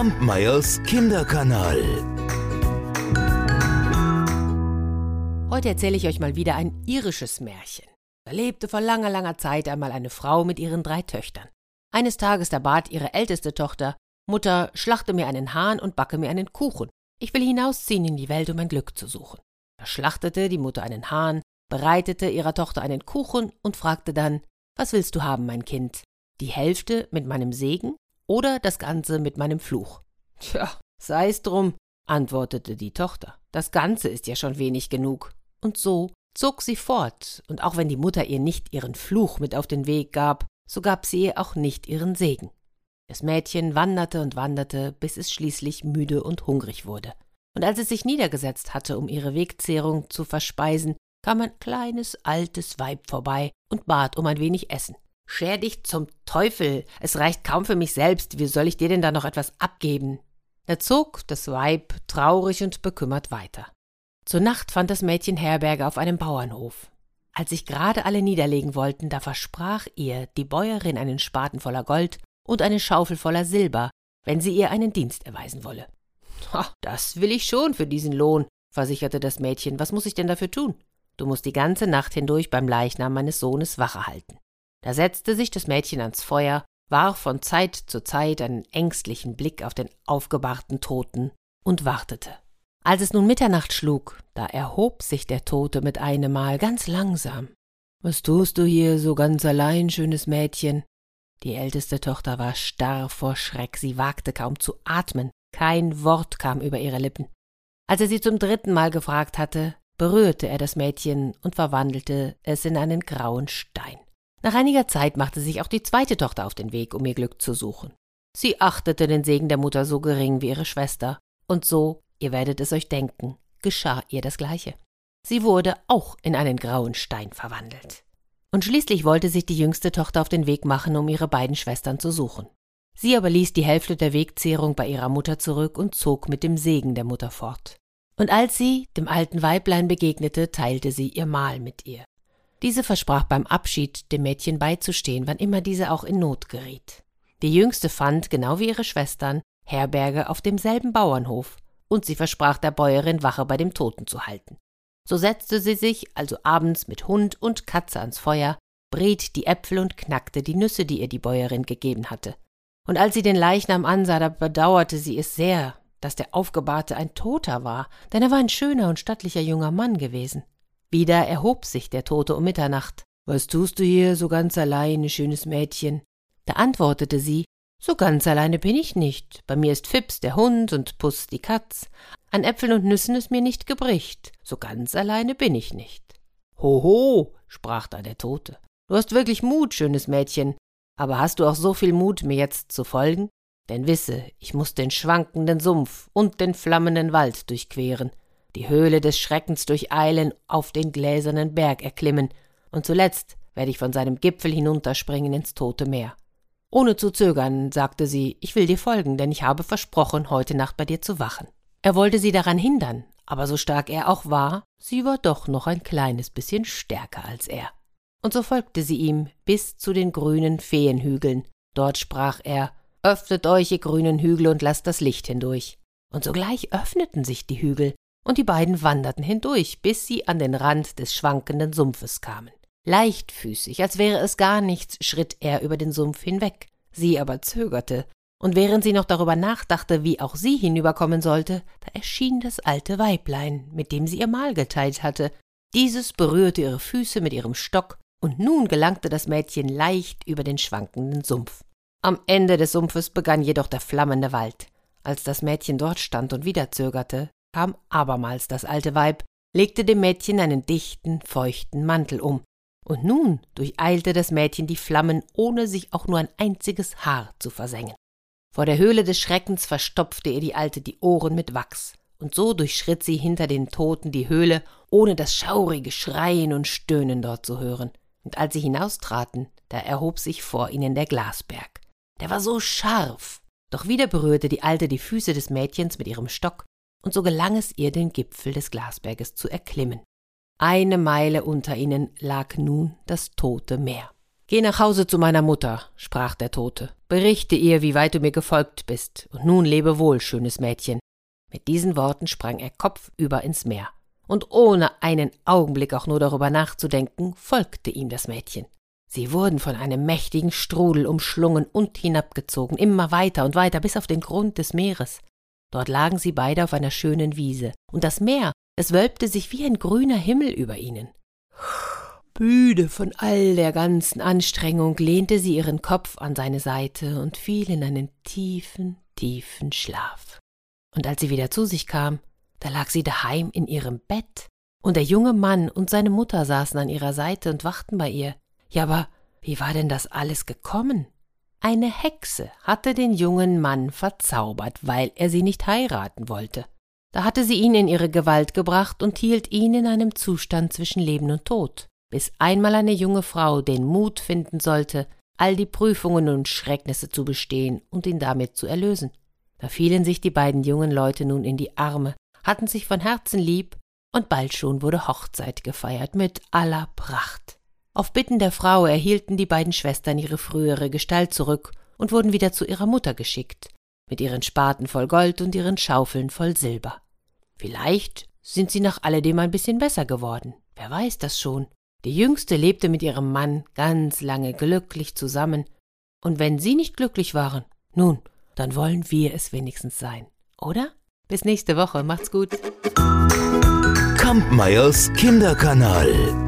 Kampmeyers Kinderkanal. Heute erzähle ich euch mal wieder ein irisches Märchen. Da lebte vor langer, langer Zeit einmal eine Frau mit ihren drei Töchtern. Eines Tages da bat ihre älteste Tochter, Mutter, schlachte mir einen Hahn und backe mir einen Kuchen. Ich will hinausziehen in die Welt, um mein Glück zu suchen. Da schlachtete die Mutter einen Hahn, bereitete ihrer Tochter einen Kuchen und fragte dann, was willst du haben, mein Kind? Die Hälfte mit meinem Segen oder das Ganze mit meinem Fluch. Tja, sei's drum, antwortete die Tochter. Das Ganze ist ja schon wenig genug. Und so zog sie fort, und auch wenn die Mutter ihr nicht ihren Fluch mit auf den Weg gab, so gab sie ihr auch nicht ihren Segen. Das Mädchen wanderte und wanderte, bis es schließlich müde und hungrig wurde. Und als es sich niedergesetzt hatte, um ihre Wegzehrung zu verspeisen, kam ein kleines altes Weib vorbei und bat um ein wenig Essen. Scher dich zum Teufel, es reicht kaum für mich selbst, wie soll ich dir denn da noch etwas abgeben? Da zog das Weib traurig und bekümmert weiter. Zur Nacht fand das Mädchen Herberge auf einem Bauernhof. Als sich gerade alle niederlegen wollten, da versprach ihr die Bäuerin einen Spaten voller Gold und eine Schaufel voller Silber, wenn sie ihr einen Dienst erweisen wolle. das will ich schon für diesen Lohn, versicherte das Mädchen. Was muss ich denn dafür tun? Du musst die ganze Nacht hindurch beim Leichnam meines Sohnes Wache halten. Da setzte sich das Mädchen ans Feuer, warf von Zeit zu Zeit einen ängstlichen Blick auf den aufgebahrten Toten und wartete. Als es nun Mitternacht schlug, da erhob sich der Tote mit einem Mal ganz langsam. Was tust du hier so ganz allein, schönes Mädchen? Die älteste Tochter war starr vor Schreck, sie wagte kaum zu atmen, kein Wort kam über ihre Lippen. Als er sie zum dritten Mal gefragt hatte, berührte er das Mädchen und verwandelte es in einen grauen Stein. Nach einiger Zeit machte sich auch die zweite Tochter auf den Weg, um ihr Glück zu suchen. Sie achtete den Segen der Mutter so gering wie ihre Schwester, und so, ihr werdet es euch denken, geschah ihr das Gleiche. Sie wurde auch in einen grauen Stein verwandelt. Und schließlich wollte sich die jüngste Tochter auf den Weg machen, um ihre beiden Schwestern zu suchen. Sie aber ließ die Hälfte der Wegzehrung bei ihrer Mutter zurück und zog mit dem Segen der Mutter fort. Und als sie dem alten Weiblein begegnete, teilte sie ihr Mahl mit ihr. Diese versprach beim Abschied dem Mädchen beizustehen, wann immer diese auch in Not geriet. Die jüngste fand, genau wie ihre Schwestern, Herberge auf demselben Bauernhof, und sie versprach der Bäuerin Wache bei dem Toten zu halten. So setzte sie sich also abends mit Hund und Katze ans Feuer, briet die Äpfel und knackte die Nüsse, die ihr die Bäuerin gegeben hatte. Und als sie den Leichnam ansah, da bedauerte sie es sehr, dass der Aufgebahrte ein Toter war, denn er war ein schöner und stattlicher junger Mann gewesen. Wieder erhob sich der Tote um Mitternacht. Was tust du hier so ganz alleine, schönes Mädchen? Da antwortete sie, so ganz alleine bin ich nicht. Bei mir ist Fips der Hund und Puss die Katz. An Äpfeln und Nüssen ist mir nicht gebricht. So ganz alleine bin ich nicht. Hoho, sprach da der Tote. Du hast wirklich Mut, schönes Mädchen. Aber hast du auch so viel Mut, mir jetzt zu folgen? Denn wisse, ich muss den schwankenden Sumpf und den flammenden Wald durchqueren die Höhle des Schreckens durcheilen, auf den gläsernen Berg erklimmen, und zuletzt werde ich von seinem Gipfel hinunterspringen ins tote Meer. Ohne zu zögern, sagte sie, ich will dir folgen, denn ich habe versprochen, heute Nacht bei dir zu wachen. Er wollte sie daran hindern, aber so stark er auch war, sie war doch noch ein kleines bisschen stärker als er. Und so folgte sie ihm bis zu den grünen Feenhügeln. Dort sprach er, Öffnet euch, ihr grünen Hügel, und lasst das Licht hindurch. Und sogleich öffneten sich die Hügel, und die beiden wanderten hindurch, bis sie an den Rand des schwankenden Sumpfes kamen. Leichtfüßig, als wäre es gar nichts, schritt er über den Sumpf hinweg. Sie aber zögerte, und während sie noch darüber nachdachte, wie auch sie hinüberkommen sollte, da erschien das alte Weiblein, mit dem sie ihr Mahl geteilt hatte. Dieses berührte ihre Füße mit ihrem Stock, und nun gelangte das Mädchen leicht über den schwankenden Sumpf. Am Ende des Sumpfes begann jedoch der flammende Wald. Als das Mädchen dort stand und wieder zögerte, kam abermals das alte Weib, legte dem Mädchen einen dichten, feuchten Mantel um, und nun durcheilte das Mädchen die Flammen, ohne sich auch nur ein einziges Haar zu versengen. Vor der Höhle des Schreckens verstopfte ihr die Alte die Ohren mit Wachs, und so durchschritt sie hinter den Toten die Höhle, ohne das schaurige Schreien und Stöhnen dort zu hören. Und als sie hinaustraten, da erhob sich vor ihnen der Glasberg. Der war so scharf. Doch wieder berührte die Alte die Füße des Mädchens mit ihrem Stock, und so gelang es ihr, den Gipfel des Glasberges zu erklimmen. Eine Meile unter ihnen lag nun das tote Meer. Geh nach Hause zu meiner Mutter, sprach der Tote, berichte ihr, wie weit du mir gefolgt bist, und nun lebe wohl, schönes Mädchen. Mit diesen Worten sprang er kopfüber ins Meer, und ohne einen Augenblick auch nur darüber nachzudenken, folgte ihm das Mädchen. Sie wurden von einem mächtigen Strudel umschlungen und hinabgezogen, immer weiter und weiter bis auf den Grund des Meeres. Dort lagen sie beide auf einer schönen Wiese, und das Meer, es wölbte sich wie ein grüner Himmel über ihnen. Müde von all der ganzen Anstrengung lehnte sie ihren Kopf an seine Seite und fiel in einen tiefen, tiefen Schlaf. Und als sie wieder zu sich kam, da lag sie daheim in ihrem Bett, und der junge Mann und seine Mutter saßen an ihrer Seite und wachten bei ihr. Ja, aber wie war denn das alles gekommen? Eine Hexe hatte den jungen Mann verzaubert, weil er sie nicht heiraten wollte. Da hatte sie ihn in ihre Gewalt gebracht und hielt ihn in einem Zustand zwischen Leben und Tod bis einmal eine junge Frau den Mut finden sollte, all die Prüfungen und Schrecknisse zu bestehen und ihn damit zu erlösen. Da fielen sich die beiden jungen Leute nun in die Arme, hatten sich von Herzen lieb, und bald schon wurde Hochzeit gefeiert mit aller Pracht. Auf Bitten der Frau erhielten die beiden Schwestern ihre frühere Gestalt zurück und wurden wieder zu ihrer Mutter geschickt, mit ihren Spaten voll Gold und ihren Schaufeln voll Silber. Vielleicht sind sie nach alledem ein bisschen besser geworden, wer weiß das schon. Die Jüngste lebte mit ihrem Mann ganz lange glücklich zusammen, und wenn sie nicht glücklich waren, nun, dann wollen wir es wenigstens sein, oder? Bis nächste Woche, macht's gut. Kampmeyers Kinderkanal.